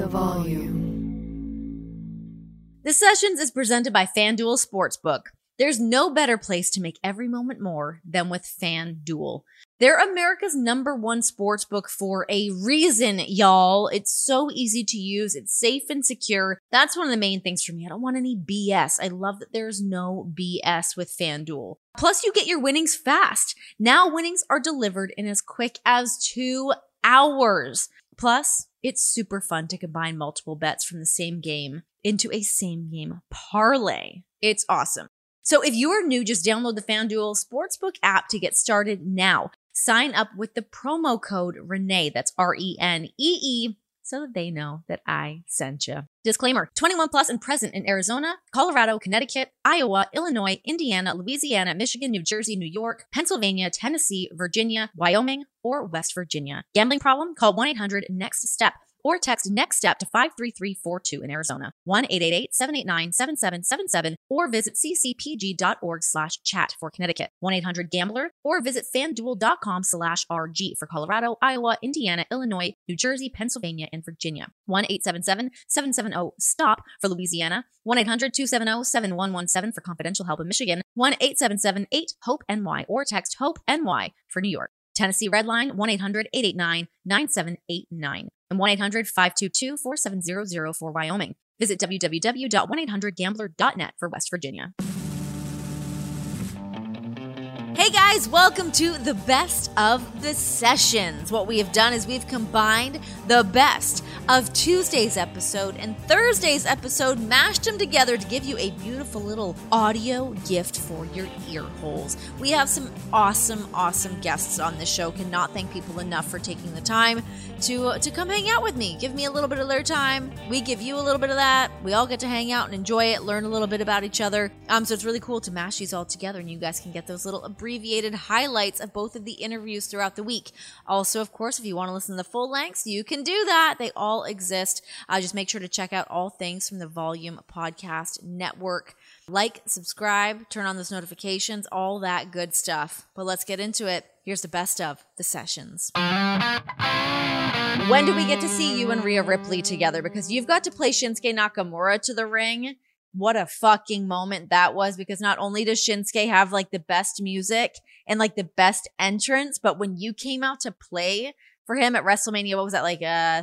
the volume. The Sessions is presented by FanDuel Sportsbook. There's no better place to make every moment more than with FanDuel. They're America's number one sportsbook for a reason, y'all. It's so easy to use. It's safe and secure. That's one of the main things for me. I don't want any BS. I love that there's no BS with FanDuel. Plus, you get your winnings fast. Now winnings are delivered in as quick as two hours. Plus, it's super fun to combine multiple bets from the same game into a same game parlay. It's awesome. So if you are new, just download the FanDuel Sportsbook app to get started now. Sign up with the promo code Renee, that's R E N E E, so they know that I sent you. Disclaimer 21 plus and present in Arizona, Colorado, Connecticut, Iowa, Illinois, Indiana, Louisiana, Michigan, New Jersey, New York, Pennsylvania, Tennessee, Virginia, Wyoming, or West Virginia. Gambling problem? Call 1 800 NEXT STEP or text next step to 53342 in Arizona, 1-888-789-7777 or visit ccpg.org slash chat for Connecticut, 1-800-GAMBLER or visit fanduel.com slash RG for Colorado, Iowa, Indiana, Illinois, New Jersey, Pennsylvania, and Virginia, 1-877-770-STOP for Louisiana, 1-800-270-7117 for confidential help in Michigan, 1-877-8-HOPE-NY or text HOPE-NY for New York. Tennessee Redline 1 800 889 9789 and 1 800 522 4700 for Wyoming. Visit www.1800gambler.net for West Virginia. Hey guys, welcome to the best of the sessions. What we have done is we've combined the best of Tuesday's episode and Thursday's episode, mashed them together to give you a beautiful little audio gift for your ear holes. We have some awesome, awesome guests on the show. Cannot thank people enough for taking the time to to come hang out with me. Give me a little bit of their time. We give you a little bit of that. We all get to hang out and enjoy it, learn a little bit about each other. Um, so it's really cool to mash these all together, and you guys can get those little abbreviated highlights of both of the interviews throughout the week. Also, of course, if you want to listen to the full lengths, you can do that. They all exist. Uh, just make sure to check out all things from the Volume Podcast Network. Like, subscribe, turn on those notifications, all that good stuff. But let's get into it. Here's the best of the sessions. When do we get to see you and Rhea Ripley together? Because you've got to play Shinsuke Nakamura to the ring. What a fucking moment that was because not only does Shinsuke have like the best music and like the best entrance, but when you came out to play for him at WrestleMania, what was that like uh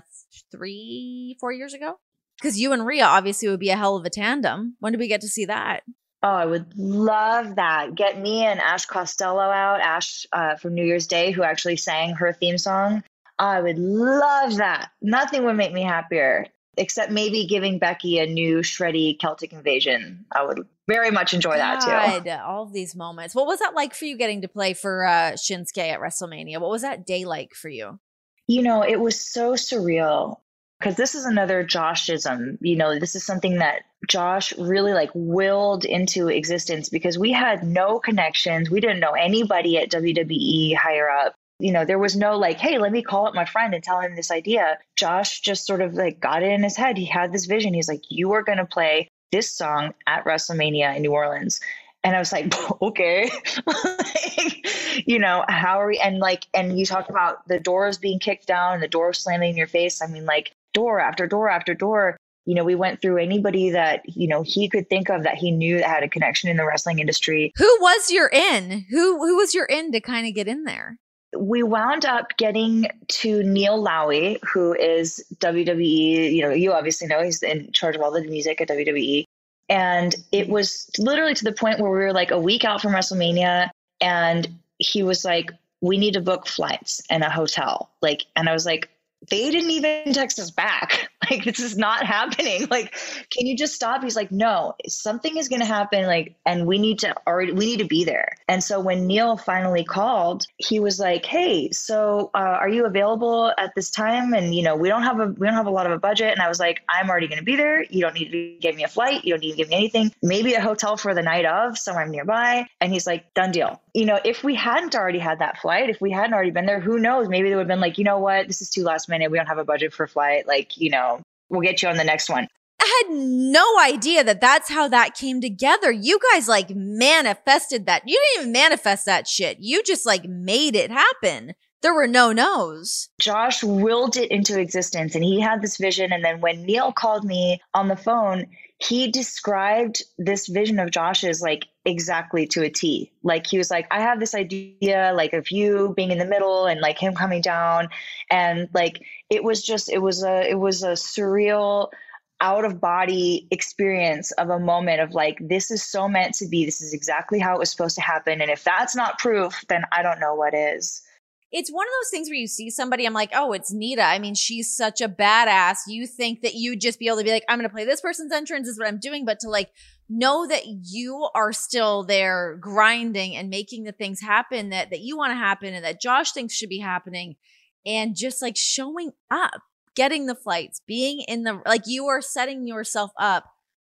three, four years ago? Because you and Rhea obviously would be a hell of a tandem. When do we get to see that? Oh, I would love that. Get me and Ash Costello out, Ash uh, from New Year's Day, who actually sang her theme song. I would love that. Nothing would make me happier except maybe giving Becky a new shreddy Celtic invasion. I would very much enjoy that God, too. all these moments. What was that like for you getting to play for uh, Shinsuke at WrestleMania? What was that day like for you? You know, it was so surreal because this is another Joshism. You know, this is something that Josh really like willed into existence because we had no connections. We didn't know anybody at WWE higher up you know, there was no like, hey, let me call up my friend and tell him this idea. Josh just sort of like got it in his head. He had this vision. He's like, you are going to play this song at WrestleMania in New Orleans. And I was like, okay, like, you know, how are we? And like, and you talk about the doors being kicked down and the door slamming in your face. I mean, like, door after door after door. You know, we went through anybody that, you know, he could think of that he knew that had a connection in the wrestling industry. Who was your in? Who who was your in to kind of get in there? We wound up getting to Neil Lawi, who is WWE. You know, you obviously know he's in charge of all the music at WWE. And it was literally to the point where we were like a week out from WrestleMania, and he was like, "We need to book flights and a hotel." Like, and I was like, "They didn't even text us back. Like, this is not happening. Like, can you just stop?" He's like, "No, something is going to happen. Like, and we need to already, we need to be there." And so when Neil finally called, he was like, "Hey, so uh, are you available at this time?" And you know, we don't have a we don't have a lot of a budget. And I was like, "I'm already going to be there. You don't need to give me a flight. You don't need to give me anything. Maybe a hotel for the night of somewhere nearby." And he's like, "Done deal." You know, if we hadn't already had that flight, if we hadn't already been there, who knows? Maybe they would have been like, "You know what? This is too last minute. We don't have a budget for flight. Like, you know, we'll get you on the next one." I had no idea that that's how that came together. You guys like manifested that. You didn't even manifest that shit. You just like made it happen. there were no no's. Josh willed it into existence and he had this vision. And then when Neil called me on the phone, he described this vision of Josh's like exactly to a T. Like he was like, I have this idea like of you being in the middle and like him coming down. And like it was just it was a it was a surreal out of body experience of a moment of like this is so meant to be this is exactly how it was supposed to happen and if that's not proof then i don't know what is it's one of those things where you see somebody, I'm like, oh, it's Nita. I mean, she's such a badass. You think that you'd just be able to be like, I'm going to play this person's entrance, is what I'm doing. But to like know that you are still there grinding and making the things happen that, that you want to happen and that Josh thinks should be happening and just like showing up, getting the flights, being in the, like you are setting yourself up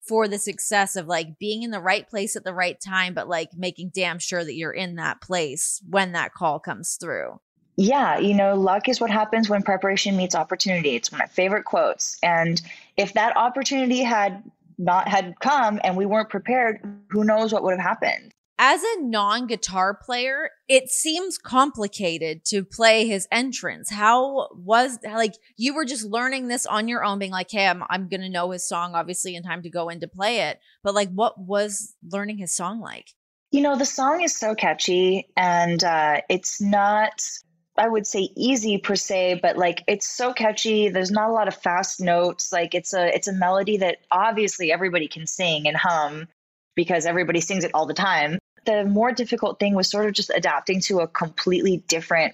for the success of like being in the right place at the right time, but like making damn sure that you're in that place when that call comes through yeah, you know, luck is what happens when preparation meets opportunity. It's one of my favorite quotes. And if that opportunity had not had come and we weren't prepared, who knows what would have happened. As a non-guitar player, it seems complicated to play his entrance. How was like you were just learning this on your own, being like, "Hey, I'm I'm gonna know his song, obviously, in time to go in to play it." But like, what was learning his song like? You know, the song is so catchy, and uh, it's not I would say easy per se, but like it's so catchy. There's not a lot of fast notes. Like it's a it's a melody that obviously everybody can sing and hum because everybody sings it all the time. The more difficult thing was sort of just adapting to a completely different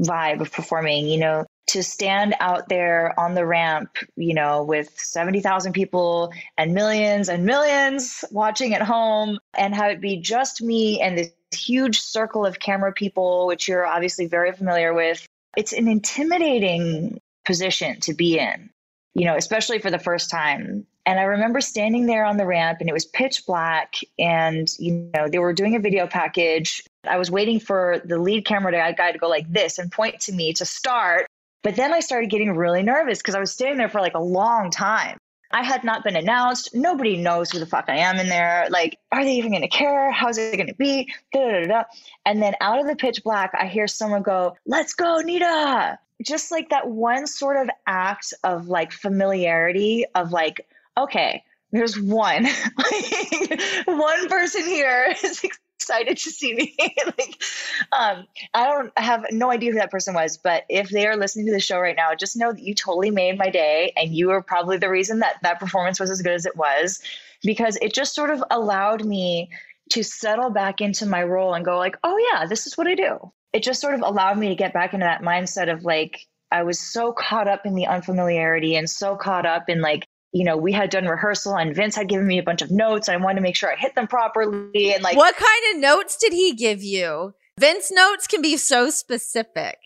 vibe of performing, you know, to stand out there on the ramp, you know, with 70,000 people and millions and millions watching at home and have it be just me and this huge circle of camera people, which you're obviously very familiar with. It's an intimidating position to be in, you know, especially for the first time. And I remember standing there on the ramp and it was pitch black and, you know, they were doing a video package. I was waiting for the lead camera guy to go like this and point to me to start. But then I started getting really nervous because I was standing there for like a long time. I had not been announced. Nobody knows who the fuck I am in there. Like, are they even going to care? How's it going to be? Da, da, da, and then out of the pitch black, I hear someone go, Let's go, Nita. Just like that one sort of act of like familiarity of like, okay, there's one, one person here is excited to see me. like, um, I don't have no idea who that person was, but if they are listening to the show right now, just know that you totally made my day, and you were probably the reason that that performance was as good as it was, because it just sort of allowed me to settle back into my role and go like, oh yeah, this is what I do. It just sort of allowed me to get back into that mindset of like I was so caught up in the unfamiliarity and so caught up in like you know, we had done rehearsal and Vince had given me a bunch of notes. I wanted to make sure I hit them properly. And like, what kind of notes did he give you? Vince notes can be so specific.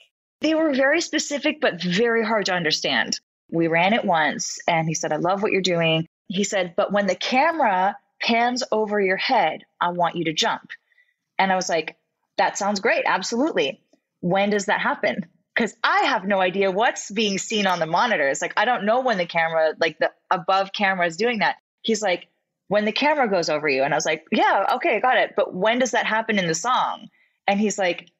They were very specific, but very hard to understand. We ran it once and he said, I love what you're doing. He said, but when the camera pans over your head, I want you to jump. And I was like, that sounds great. Absolutely. When does that happen? Because I have no idea what's being seen on the monitors. Like, I don't know when the camera, like the above camera is doing that. He's like, when the camera goes over you. And I was like, yeah, okay, I got it. But when does that happen in the song? And he's like,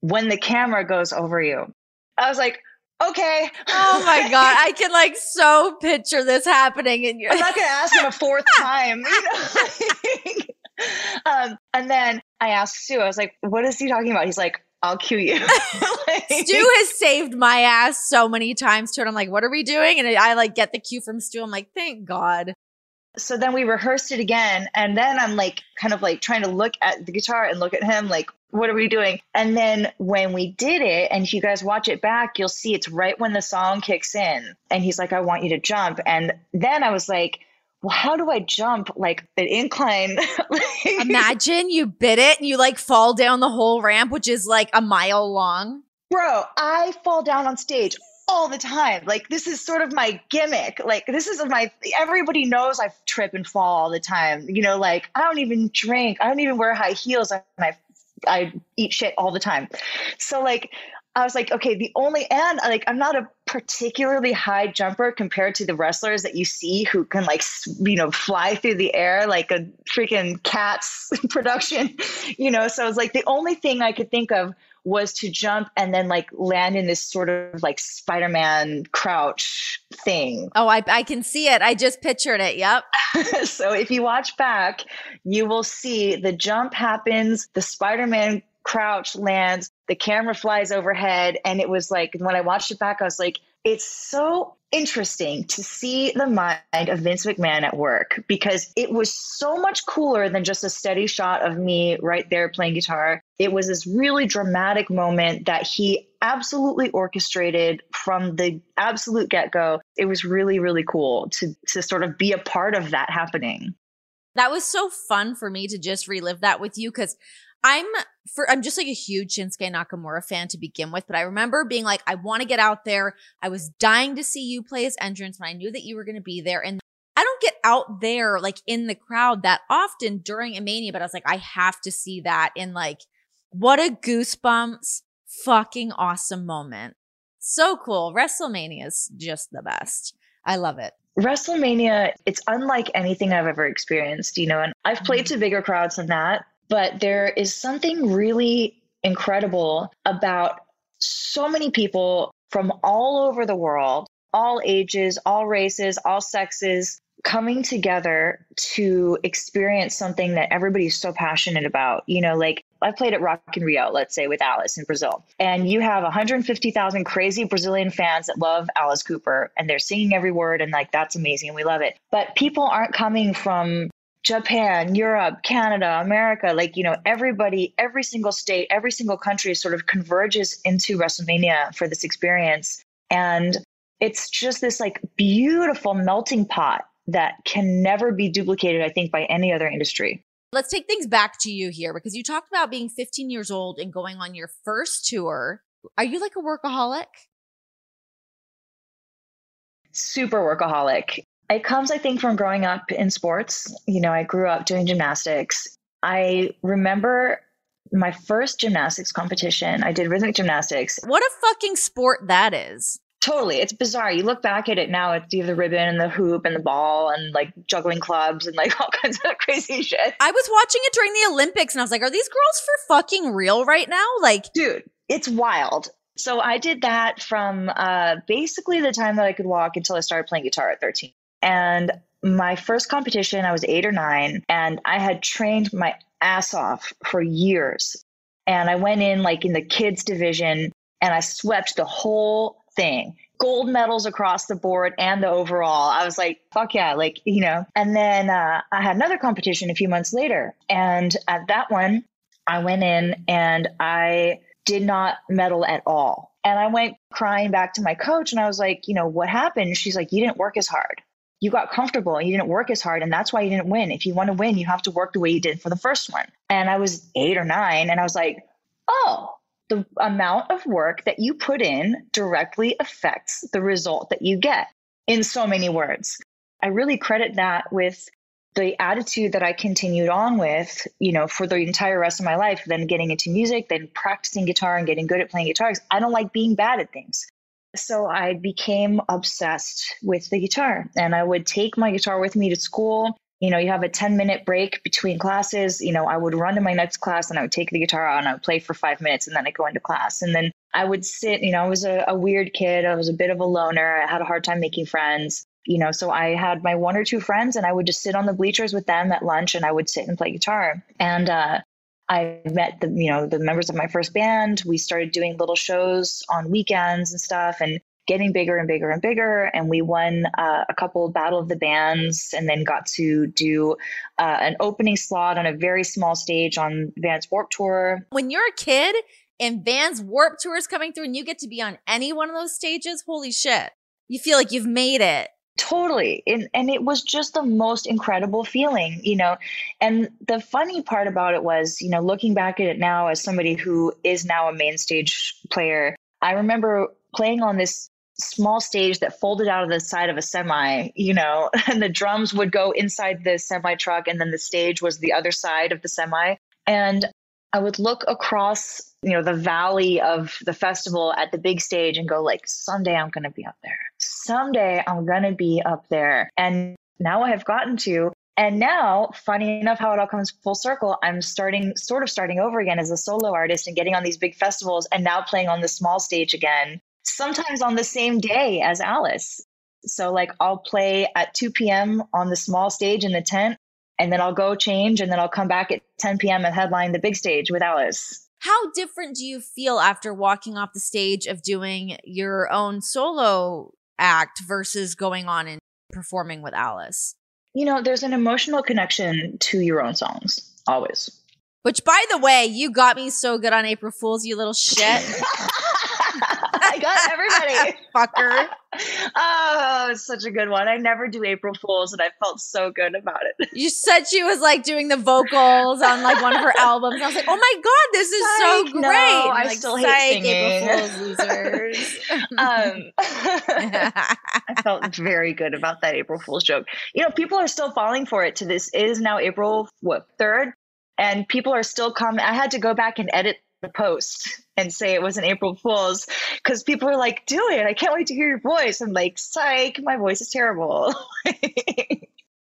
when the camera goes over you. I was like, okay. Oh my God. I can like so picture this happening in your I'm not gonna ask him a fourth time. You know? um, and then I asked Stu, I was like, what is he talking about? He's like, I'll cue you. like, Stu has saved my ass so many times too. And I'm like, what are we doing? And I like get the cue from Stu. I'm like, thank God. So then we rehearsed it again. And then I'm like, kind of like trying to look at the guitar and look at him, like, what are we doing? And then when we did it, and if you guys watch it back, you'll see it's right when the song kicks in. And he's like, I want you to jump. And then I was like, well, how do I jump like an incline? Imagine you bit it and you like fall down the whole ramp, which is like a mile long. Bro, I fall down on stage all the time. Like this is sort of my gimmick. Like this is my everybody knows I trip and fall all the time. You know, like I don't even drink. I don't even wear high heels and I I eat shit all the time. So like I was like, okay, the only and like I'm not a particularly high jumper compared to the wrestlers that you see who can like you know fly through the air like a freaking cats production, you know. So I was like, the only thing I could think of was to jump and then like land in this sort of like Spider-Man crouch thing. Oh, I, I can see it. I just pictured it. Yep. so if you watch back, you will see the jump happens, the Spider-Man crouch lands, the camera flies overhead. And it was like, when I watched it back, I was like, it's so interesting to see the mind of Vince McMahon at work because it was so much cooler than just a steady shot of me right there playing guitar. It was this really dramatic moment that he absolutely orchestrated from the absolute get go. It was really, really cool to, to sort of be a part of that happening. That was so fun for me to just relive that with you because I'm for I'm just like a huge Shinsuke Nakamura fan to begin with, but I remember being like, I want to get out there. I was dying to see you play his entrance when I knew that you were going to be there. And I don't get out there like in the crowd that often during a mania, but I was like, I have to see that in like what a goosebumps fucking awesome moment. So cool. WrestleMania is just the best. I love it. WrestleMania, it's unlike anything I've ever experienced, you know, and I've played mm-hmm. to bigger crowds than that, but there is something really incredible about so many people from all over the world, all ages, all races, all sexes, coming together to experience something that everybody's so passionate about. You know, like I played at Rock in Rio, let's say with Alice in Brazil, and you have 150,000 crazy Brazilian fans that love Alice Cooper and they're singing every word and like that's amazing and we love it. But people aren't coming from Japan, Europe, Canada, America, like, you know, everybody, every single state, every single country sort of converges into WrestleMania for this experience. And it's just this like beautiful melting pot that can never be duplicated, I think, by any other industry. Let's take things back to you here because you talked about being 15 years old and going on your first tour. Are you like a workaholic? Super workaholic. It comes, I think, from growing up in sports. You know, I grew up doing gymnastics. I remember my first gymnastics competition. I did rhythmic gymnastics. What a fucking sport that is. Totally. It's bizarre. You look back at it now, it's you have the ribbon and the hoop and the ball and like juggling clubs and like all kinds of crazy shit. I was watching it during the Olympics and I was like, are these girls for fucking real right now? Like, dude, it's wild. So I did that from uh, basically the time that I could walk until I started playing guitar at 13. And my first competition, I was eight or nine, and I had trained my ass off for years. And I went in like in the kids division and I swept the whole thing. Gold medals across the board and the overall. I was like, fuck yeah, like, you know. And then uh, I had another competition a few months later. And at that one, I went in and I did not medal at all. And I went crying back to my coach and I was like, you know, what happened? She's like, you didn't work as hard you got comfortable and you didn't work as hard and that's why you didn't win. If you want to win you have to work the way you did for the first one. And i was eight or nine and i was like oh the amount of work that you put in directly affects the result that you get in so many words. I really credit that with the attitude that i continued on with you know for the entire rest of my life then getting into music then practicing guitar and getting good at playing guitar i don't like being bad at things so I became obsessed with the guitar and I would take my guitar with me to school. You know, you have a 10 minute break between classes. You know, I would run to my next class and I would take the guitar out and I would play for five minutes and then I'd go into class. And then I would sit, you know, I was a, a weird kid. I was a bit of a loner. I had a hard time making friends you know, so I had my one or two friends and I would just sit on the bleachers with them at lunch and I would sit and play guitar. And uh, I met the you know the members of my first band. We started doing little shows on weekends and stuff, and getting bigger and bigger and bigger. And we won uh, a couple Battle of the Bands, and then got to do uh, an opening slot on a very small stage on Vans Warped Tour. When you're a kid and Vans Warped Tour is coming through, and you get to be on any one of those stages, holy shit! You feel like you've made it. Totally. And, and it was just the most incredible feeling, you know. And the funny part about it was, you know, looking back at it now as somebody who is now a main stage player, I remember playing on this small stage that folded out of the side of a semi, you know, and the drums would go inside the semi truck and then the stage was the other side of the semi. And I would look across, you know, the valley of the festival at the big stage and go like, someday I'm going to be up there. Someday I'm going to be up there. And now I have gotten to, And now, funny enough, how it all comes full circle, I'm starting, sort of starting over again as a solo artist and getting on these big festivals and now playing on the small stage again, sometimes on the same day as Alice. So, like, I'll play at 2 p.m. on the small stage in the tent, and then I'll go change, and then I'll come back at 10 p.m. and headline the big stage with Alice. How different do you feel after walking off the stage of doing your own solo act versus going on and performing with Alice? You know, there's an emotional connection to your own songs, always. Which, by the way, you got me so good on April Fools, you little shit. I got everybody. Fucker. oh, it's such a good one. I never do April Fools, and I felt so good about it. You said she was like doing the vocals on like one of her albums. I was like, oh my god, this is Psych, so no, great. I like, still hate singing. April Fools losers. Um, I felt very good about that April Fool's joke. You know, people are still falling for it to this. It is now April what third, and people are still coming. I had to go back and edit post and say it was an April Fool's because people are like, "Do it! I can't wait to hear your voice." I'm like, "Psych! My voice is terrible."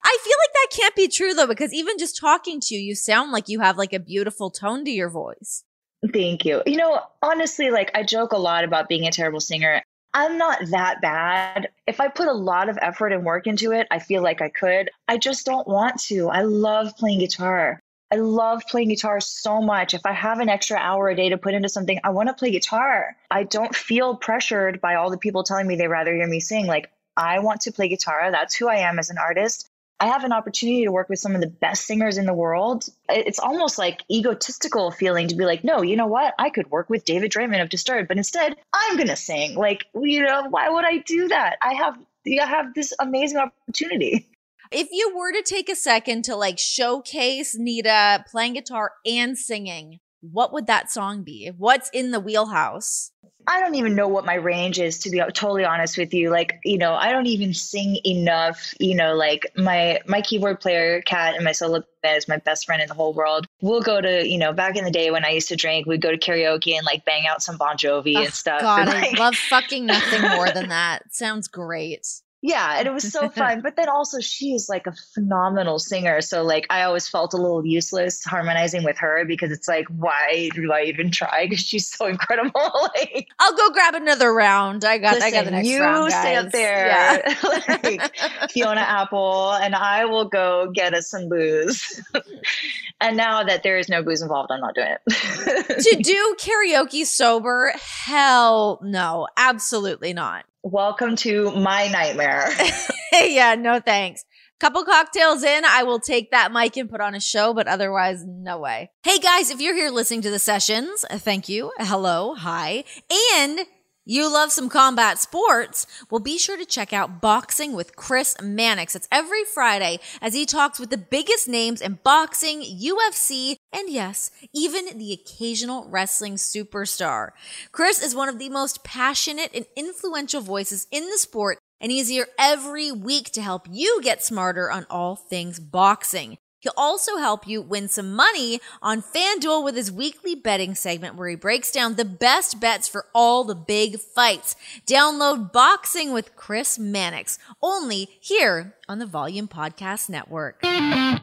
I feel like that can't be true though, because even just talking to you, you sound like you have like a beautiful tone to your voice. Thank you. You know, honestly, like I joke a lot about being a terrible singer. I'm not that bad. If I put a lot of effort and work into it, I feel like I could. I just don't want to. I love playing guitar. I love playing guitar so much. If I have an extra hour a day to put into something, I want to play guitar. I don't feel pressured by all the people telling me they rather hear me sing. Like, I want to play guitar. That's who I am as an artist. I have an opportunity to work with some of the best singers in the world. It's almost like egotistical feeling to be like, no, you know what? I could work with David Draiman of Disturbed, but instead I'm going to sing. Like, you know, why would I do that? I have, I have this amazing opportunity. If you were to take a second to like showcase Nita playing guitar and singing, what would that song be? What's in the wheelhouse? I don't even know what my range is to be totally honest with you. Like, you know, I don't even sing enough. You know, like my my keyboard player, Kat, and my solo band is my best friend in the whole world. We'll go to, you know, back in the day when I used to drink, we'd go to karaoke and like bang out some Bon Jovi Oh, and stuff. God, And, I love fucking nothing more than that. Sounds great. Yeah, and it was so fun. But then also she is like a phenomenal singer. So like I always felt a little useless harmonizing with her because it's like, why do I even try? Because she's so incredible. like I'll go grab another round. I got I got the Listen, next you round. stay up there, Yeah. like, Fiona Apple, and I will go get us some booze. and now that there is no booze involved, I'm not doing it. to do karaoke sober? Hell no. Absolutely not. Welcome to my nightmare. yeah, no thanks. Couple cocktails in, I will take that mic and put on a show, but otherwise, no way. Hey guys, if you're here listening to the sessions, thank you. Hello, hi. And you love some combat sports, well, be sure to check out Boxing with Chris Mannix. It's every Friday as he talks with the biggest names in boxing, UFC, and yes, even the occasional wrestling superstar. Chris is one of the most passionate and influential voices in the sport, and he's here every week to help you get smarter on all things boxing. He'll also help you win some money on FanDuel with his weekly betting segment where he breaks down the best bets for all the big fights. Download Boxing with Chris Mannix only here on the Volume Podcast Network. And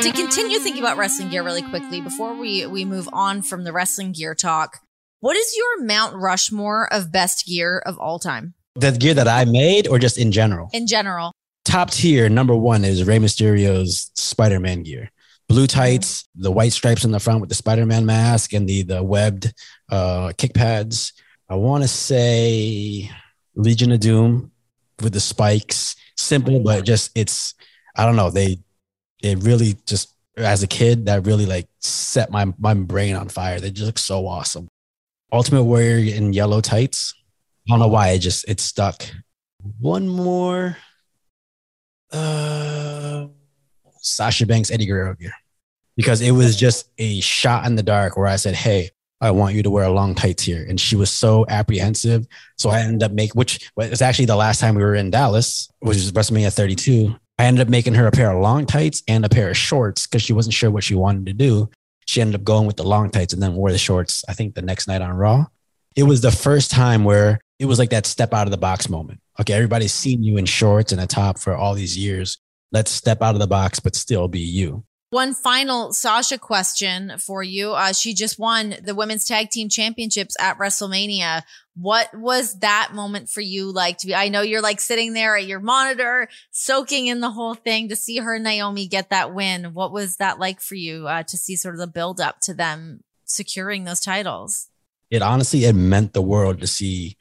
to continue thinking about wrestling gear really quickly before we we move on from the wrestling gear talk, what is your Mount Rushmore of best gear of all time The gear that I made or just in general? in general? Top tier, number one is Rey Mysterio's Spider Man gear. Blue tights, the white stripes on the front with the Spider Man mask and the, the webbed uh, kick pads. I want to say Legion of Doom with the spikes. Simple, but just it's, I don't know. They, it really just, as a kid, that really like set my, my brain on fire. They just look so awesome. Ultimate Warrior in yellow tights. I don't know why it just, it stuck. One more uh, Sasha Banks, Eddie Guerrero gear, because it was just a shot in the dark where I said, "Hey, I want you to wear long tights here," and she was so apprehensive. So I ended up making, which was actually the last time we were in Dallas, which is WrestleMania 32. I ended up making her a pair of long tights and a pair of shorts because she wasn't sure what she wanted to do. She ended up going with the long tights and then wore the shorts. I think the next night on Raw. It was the first time where it was like that step out of the box moment okay, everybody's seen you in shorts and a top for all these years. Let's step out of the box, but still be you. One final Sasha question for you. Uh, she just won the women's tag team championships at WrestleMania. What was that moment for you like to be? I know you're like sitting there at your monitor, soaking in the whole thing to see her Naomi get that win. What was that like for you uh, to see sort of the build up to them securing those titles? It honestly, it meant the world to see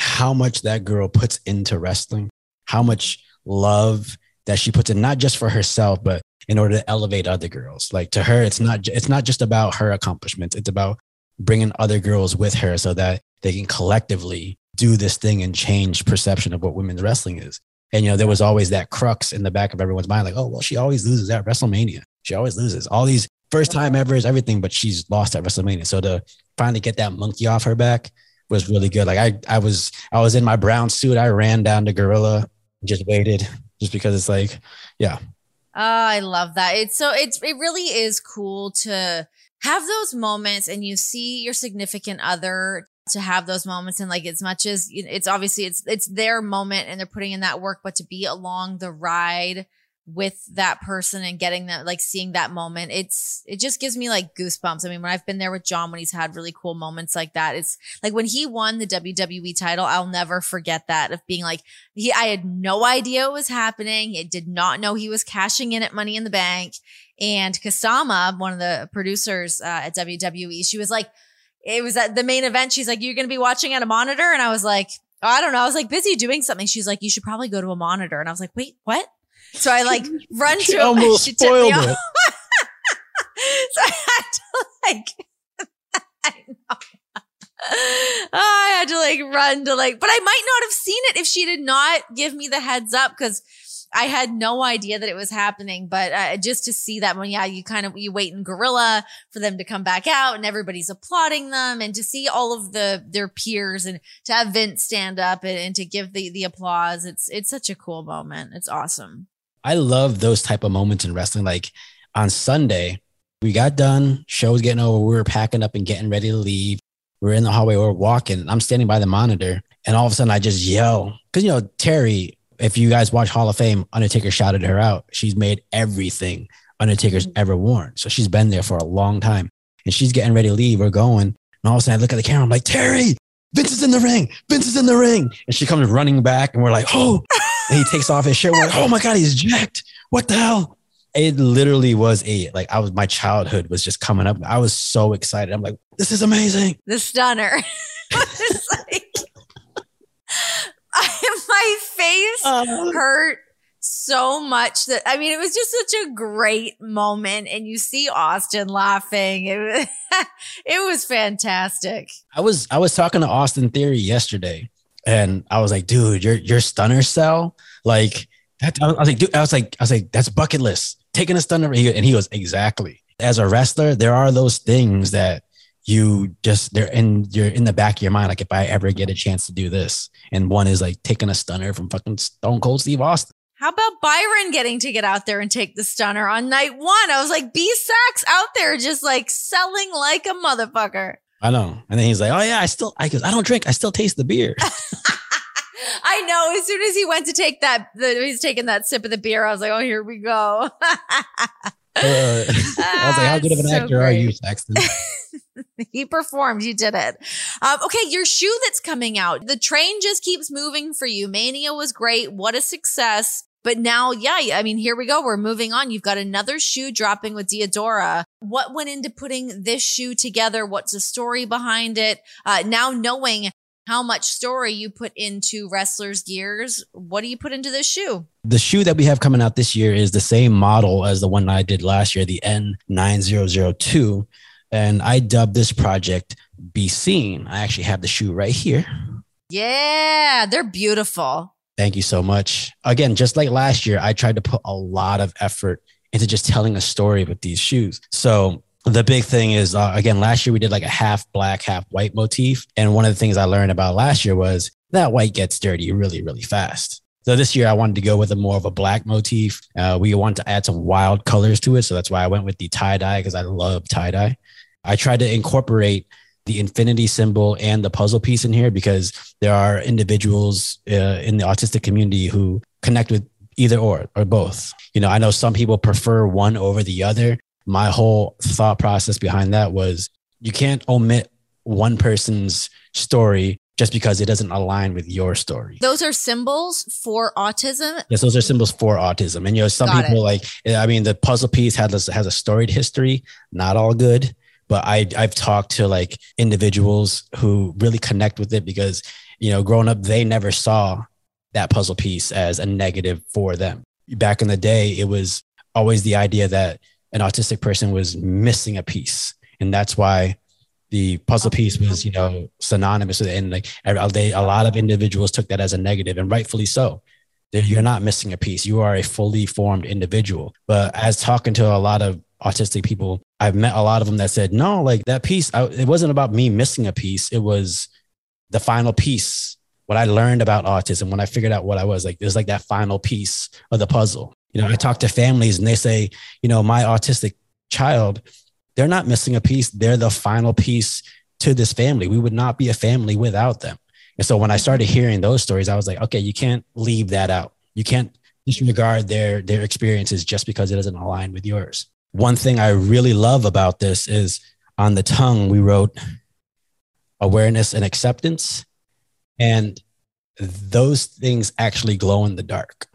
how much that girl puts into wrestling, how much love that she puts in, not just for herself, but in order to elevate other girls. Like to her, it's not it's not just about her accomplishments. It's about bringing other girls with her so that they can collectively do this thing and change perception of what women's wrestling is. And you know, there was always that crux in the back of everyone's mind, like, oh, well, she always loses at WrestleMania. She always loses. All these first time ever is everything, but she's lost at WrestleMania. So to finally get that monkey off her back was really good. Like I, I was, I was in my brown suit. I ran down to Gorilla, just waited, just because it's like, yeah, Oh, I love that. It's so it's it really is cool to have those moments and you see your significant other to have those moments and like as much as it's obviously it's it's their moment and they're putting in that work but to be along the ride with that person and getting that like seeing that moment it's it just gives me like goosebumps. I mean when i've been there with john when he's had really cool moments like that it's like when he won the wwe title i'll never forget that of being like he i had no idea what was happening. It did not know he was cashing in at money in the bank. And kasama one of the producers uh, at wwe she was like it was at the main event she's like you're gonna be watching at a monitor? And i was like i don't know. I was like busy doing something. She's like you should probably go to a monitor. And i was like wait what so I like run she to almost she spoiled it. so I had to like I know. Oh, I had to like run to like, but I might not have seen it if she did not give me the heads up because I had no idea that it was happening. But uh, just to see that one, yeah, you kind of you wait in gorilla for them to come back out, and everybody's applauding them, and to see all of the their peers, and to have Vince stand up and, and to give the the applause. It's it's such a cool moment. It's awesome. I love those type of moments in wrestling. Like on Sunday, we got done, show was getting over, we were packing up and getting ready to leave. We are in the hallway, we are walking. I'm standing by the monitor, and all of a sudden I just yell. Cause you know, Terry, if you guys watch Hall of Fame, Undertaker shouted her out. She's made everything Undertaker's mm-hmm. ever worn. So she's been there for a long time. And she's getting ready to leave. We're going. And all of a sudden I look at the camera, I'm like, Terry, Vince is in the ring. Vince is in the ring. And she comes running back, and we're like, oh, and he takes off his shirt. We're like, oh my God, he's jacked. What the hell? It literally was a like I was my childhood was just coming up. I was so excited. I'm like, this is amazing. The stunner. Like- I, my face Uh, hurt so much that I mean it was just such a great moment and you see Austin laughing. It was, it was fantastic. I was I was talking to Austin Theory yesterday, and I was like, dude, your your stunner cell, like that. I was like, dude, I was like, I was like, that's bucket list. Taking a stunner, and he goes, exactly. As a wrestler, there are those things that you just they're in you're in the back of your mind. Like if I ever get a chance to do this, and one is like taking a stunner from fucking Stone Cold Steve Austin. How about Byron getting to get out there and take the stunner on night one? I was like, B Sacks out there just like selling like a motherfucker. I know. And then he's like, oh yeah, I still I goes, I don't drink, I still taste the beer. I know. As soon as he went to take that, the, he's taking that sip of the beer. I was like, oh, here we go. Uh, I was like, how good of an So actor are you, great. Saxton? he performed. You did it. Um, okay, your shoe that's coming out. The train just keeps moving for you. Mania was great. What a success. But now, yeah, I mean, here we go. We're moving on. You've got another shoe dropping with Diadora. What went into putting this shoe together? What's the story behind it? Uh, now knowing how much story you put into wrestlers' gears, what do you put into this shoe? the shoe that we have coming out this year is the same model as the one I did last year, the N9002. And I dubbed this project Be Seen. I actually have the shoe right here. Yeah, they're beautiful. Thank you so much. Again, just like last year, I tried to put a lot of effort into just telling a story with these shoes. So the big thing is, uh, again, last year we did like a half black, half white motif. And one of the things I learned about last year was that white gets dirty really, really fast. So this year I wanted to go with a more of a black motif. Uh, we wanted to add some wild colors to it. So that's why I went with the tie dye because I love tie dye. I tried to incorporate the infinity symbol and the puzzle piece in here because there are individuals uh, in the autistic community who connect with either or or both. You know, I know some people prefer one over the other. My whole thought process behind that was you can't omit one person's story just because it doesn't align with your story. Those are symbols for autism. Yes, those are symbols for autism. And you know, some Got people it. like I mean the puzzle piece has has a storied history, not all good, but I I've talked to like individuals who really connect with it because, you know, growing up they never saw that puzzle piece as a negative for them. Back in the day, it was always the idea that an autistic person was missing a piece. And that's why the puzzle piece was, you know, synonymous with it. And like they, a lot of individuals took that as a negative and rightfully so. You're not missing a piece. You are a fully formed individual. But as talking to a lot of autistic people, I've met a lot of them that said, no, like that piece, I, it wasn't about me missing a piece. It was the final piece. What I learned about autism, when I figured out what I was like, there's like that final piece of the puzzle. You know, I talk to families and they say, you know, my autistic child, they're not missing a piece. They're the final piece to this family. We would not be a family without them. And so when I started hearing those stories, I was like, okay, you can't leave that out. You can't disregard their their experiences just because it doesn't align with yours. One thing I really love about this is on the tongue we wrote awareness and acceptance and those things actually glow in the dark.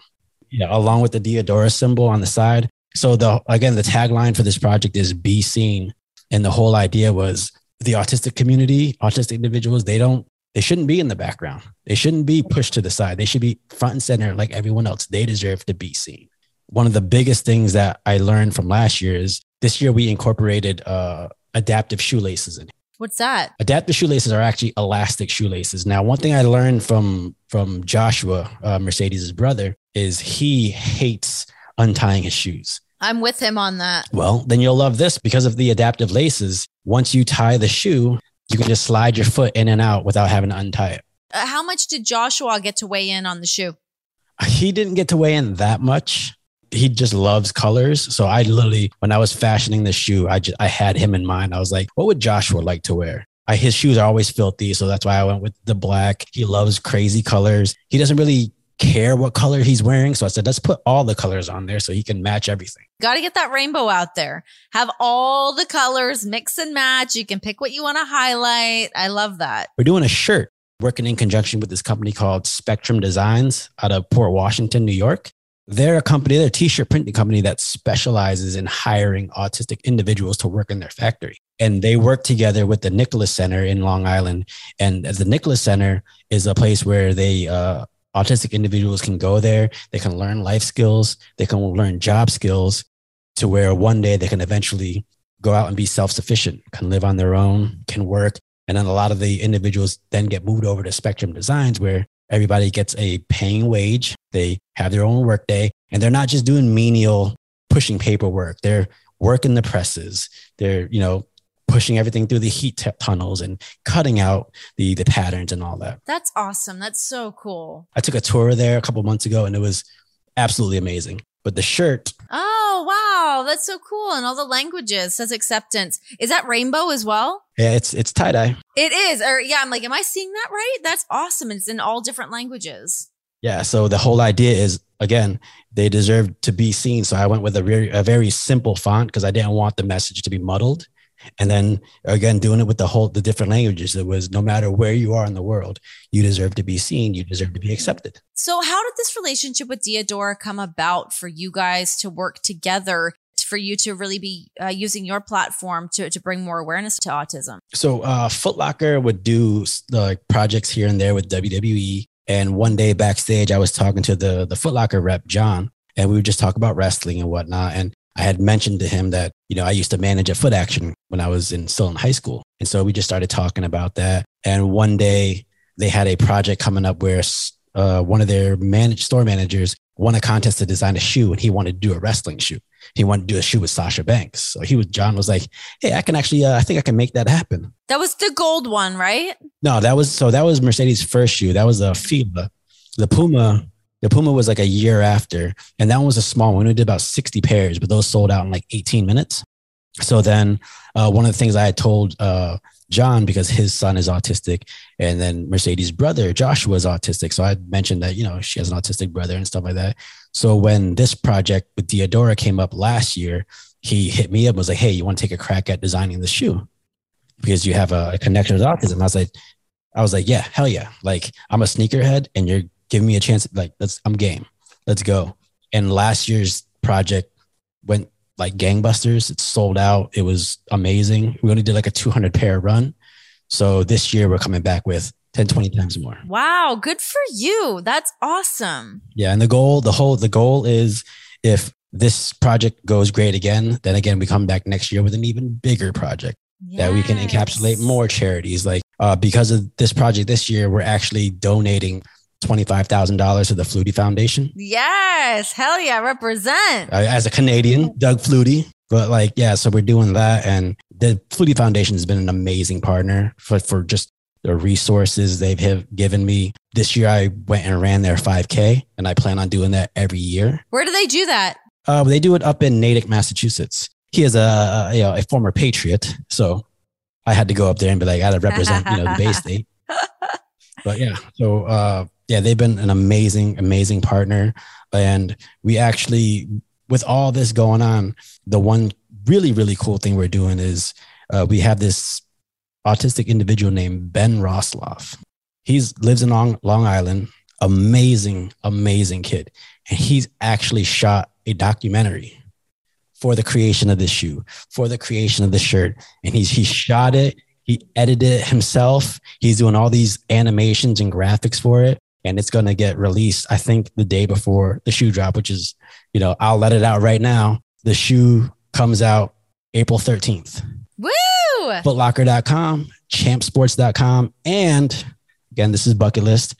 Yeah, along with the Diadora symbol on the side. So the again the tagline for this project is be seen and the whole idea was the autistic community, autistic individuals, they don't they shouldn't be in the background. They shouldn't be pushed to the side. They should be front and center like everyone else. They deserve to be seen. One of the biggest things that I learned from last year is this year we incorporated uh, adaptive shoelaces in. What's that? Adaptive shoelaces are actually elastic shoelaces. Now, one thing I learned from from Joshua, uh, Mercedes' brother, is he hates untying his shoes. I'm with him on that. Well, then you'll love this because of the adaptive laces. Once you tie the shoe, you can just slide your foot in and out without having to untie it. Uh, how much did Joshua get to weigh in on the shoe? He didn't get to weigh in that much. He just loves colors. So I literally, when I was fashioning the shoe, I just I had him in mind. I was like, what would Joshua like to wear? I, his shoes are always filthy, so that's why I went with the black. He loves crazy colors. He doesn't really care what color he's wearing, so I said, let's put all the colors on there so he can match everything. Got to get that rainbow out there. Have all the colors, mix and match. You can pick what you want to highlight. I love that. We're doing a shirt working in conjunction with this company called Spectrum Designs out of Port Washington, New York. They're a company, they're a t-shirt printing company that specializes in hiring autistic individuals to work in their factory. And they work together with the Nicholas Center in Long Island. And the Nicholas Center is a place where they uh, autistic individuals can go there. They can learn life skills. They can learn job skills to where one day they can eventually go out and be self-sufficient, can live on their own, can work. And then a lot of the individuals then get moved over to Spectrum Designs where everybody gets a paying wage. They have their own workday and they're not just doing menial pushing paperwork. They're working the presses. They're, you know, pushing everything through the heat t- tunnels and cutting out the the patterns and all that. That's awesome. That's so cool. I took a tour there a couple months ago and it was absolutely amazing. But the shirt, Oh, wow. That's so cool. And all the languages says acceptance. Is that rainbow as well? yeah, it's it's tie dye. It is. Or yeah, I'm like, am I seeing that right? That's awesome. It's in all different languages. Yeah. So the whole idea is again, they deserve to be seen. So I went with a very a very simple font because I didn't want the message to be muddled. And then again, doing it with the whole the different languages, it was no matter where you are in the world, you deserve to be seen, you deserve to be accepted. So, how did this relationship with Diadora come about for you guys to work together? For you to really be uh, using your platform to, to bring more awareness to autism. So uh, Foot Locker would do like projects here and there with WWE. And one day backstage, I was talking to the the Foot Locker rep John, and we would just talk about wrestling and whatnot. And I had mentioned to him that you know I used to manage a Footaction when I was in still in high school, and so we just started talking about that. And one day they had a project coming up where uh, one of their managed store managers won a contest to design a shoe, and he wanted to do a wrestling shoe. He wanted to do a shoe with Sasha Banks. So he was John was like, "Hey, I can actually, uh, I think I can make that happen." That was the gold one, right? No, that was so that was Mercedes' first shoe. That was a FIBA. The Puma, the Puma was like a year after, and that one was a small one. We did about 60 pairs, but those sold out in like 18 minutes. So then uh, one of the things I had told uh, John because his son is autistic, and then Mercedes' brother Joshua is autistic. So I mentioned that you know she has an autistic brother and stuff like that. So when this project with Diadora came up last year, he hit me up and was like, "Hey, you want to take a crack at designing the shoe because you have a, connection with autism?" I was like, "I was like, yeah, hell yeah! Like I'm a sneakerhead, and you're giving me a chance. Like let's, I'm game. Let's go." And last year's project went like gangbusters. It sold out. It was amazing. We only did like a 200 pair run. So this year we're coming back with 10, 20 times more. Wow. Good for you. That's awesome. Yeah. And the goal, the whole, the goal is if this project goes great again, then again, we come back next year with an even bigger project yes. that we can encapsulate more charities. Like uh, because of this project this year, we're actually donating $25,000 to the Flutie Foundation. Yes. Hell yeah. Represent. As a Canadian, Doug Flutie. But like, yeah, so we're doing that. And the Flutie Foundation has been an amazing partner for, for just the resources they've have given me. This year, I went and ran their 5K, and I plan on doing that every year. Where do they do that? Uh, they do it up in Natick, Massachusetts. He is a, a, you know, a former patriot. So I had to go up there and be like, I got to represent, you know, the Bay State. But yeah, so uh, yeah, they've been an amazing, amazing partner. And we actually, with all this going on, the one really, really cool thing we're doing is uh, we have this autistic individual named Ben Rosloff. He's lives in Long, Long Island, amazing, amazing kid. And he's actually shot a documentary for the creation of this shoe, for the creation of the shirt. And he's he shot it, he edited it himself. He's doing all these animations and graphics for it and it's going to get released i think the day before the shoe drop which is you know i'll let it out right now. The shoe comes out april 13th woo! Footlocker.com champsports.com and again this is bucket list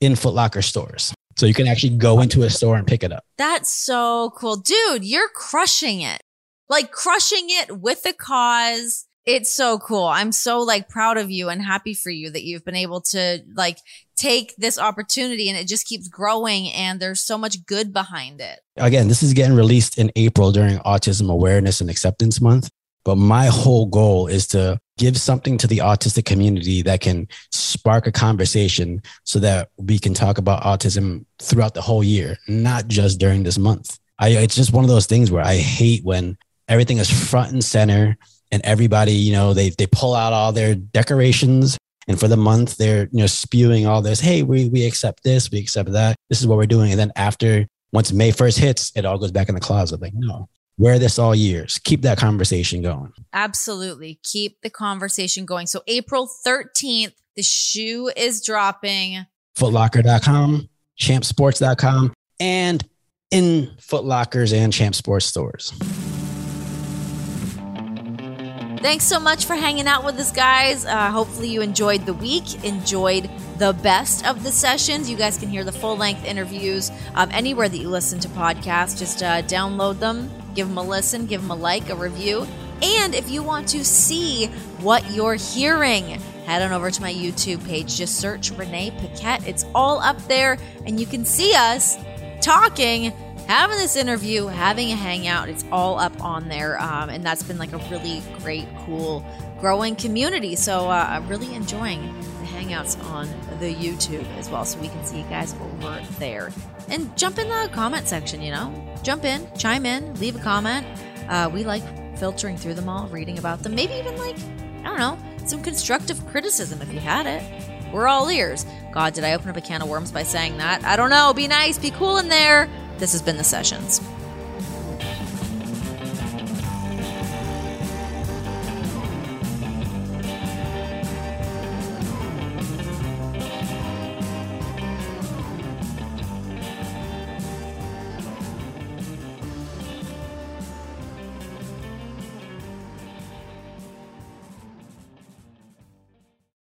in footlocker stores. So you can actually go into a store and pick it up. That's so cool. Dude you're crushing it. Like crushing it with the cause it's so cool. I'm so like proud of you and happy for you that you've been able to like take this opportunity and it just keeps growing and there's so much good behind it. Again, this is getting released in April during Autism Awareness and Acceptance Month. But my whole goal is to give something to the autistic community that can spark a conversation so that we can talk about autism throughout the whole year, not just during this month. I, it's just one of those things where I hate when everything is front and center and everybody, you know, they they pull out all their decorations and for the month they're you know spewing all this, hey, we we accept this, we accept that. This is what we're doing. And then after once May 1st hits, it all goes back in the closet. Like, no, wear this all years. Keep that conversation going. Absolutely. Keep the conversation going. So April 13th, the shoe is dropping. Footlocker.com, champsports.com, and in Footlockers and Champ Sports stores. Thanks so much for hanging out with us, guys. Uh, hopefully, you enjoyed the week, enjoyed the best of the sessions. You guys can hear the full length interviews um, anywhere that you listen to podcasts. Just uh, download them, give them a listen, give them a like, a review. And if you want to see what you're hearing, head on over to my YouTube page. Just search Renee Paquette. It's all up there, and you can see us talking having this interview, having a hangout. It's all up on there. Um, and that's been like a really great, cool, growing community. So uh, I'm really enjoying the hangouts on the YouTube as well. So we can see you guys over there. And jump in the comment section, you know? Jump in, chime in, leave a comment. Uh, we like filtering through them all, reading about them. Maybe even like, I don't know, some constructive criticism if you had it. We're all ears. God, did I open up a can of worms by saying that? I don't know. Be nice, be cool in there. This has been The Sessions.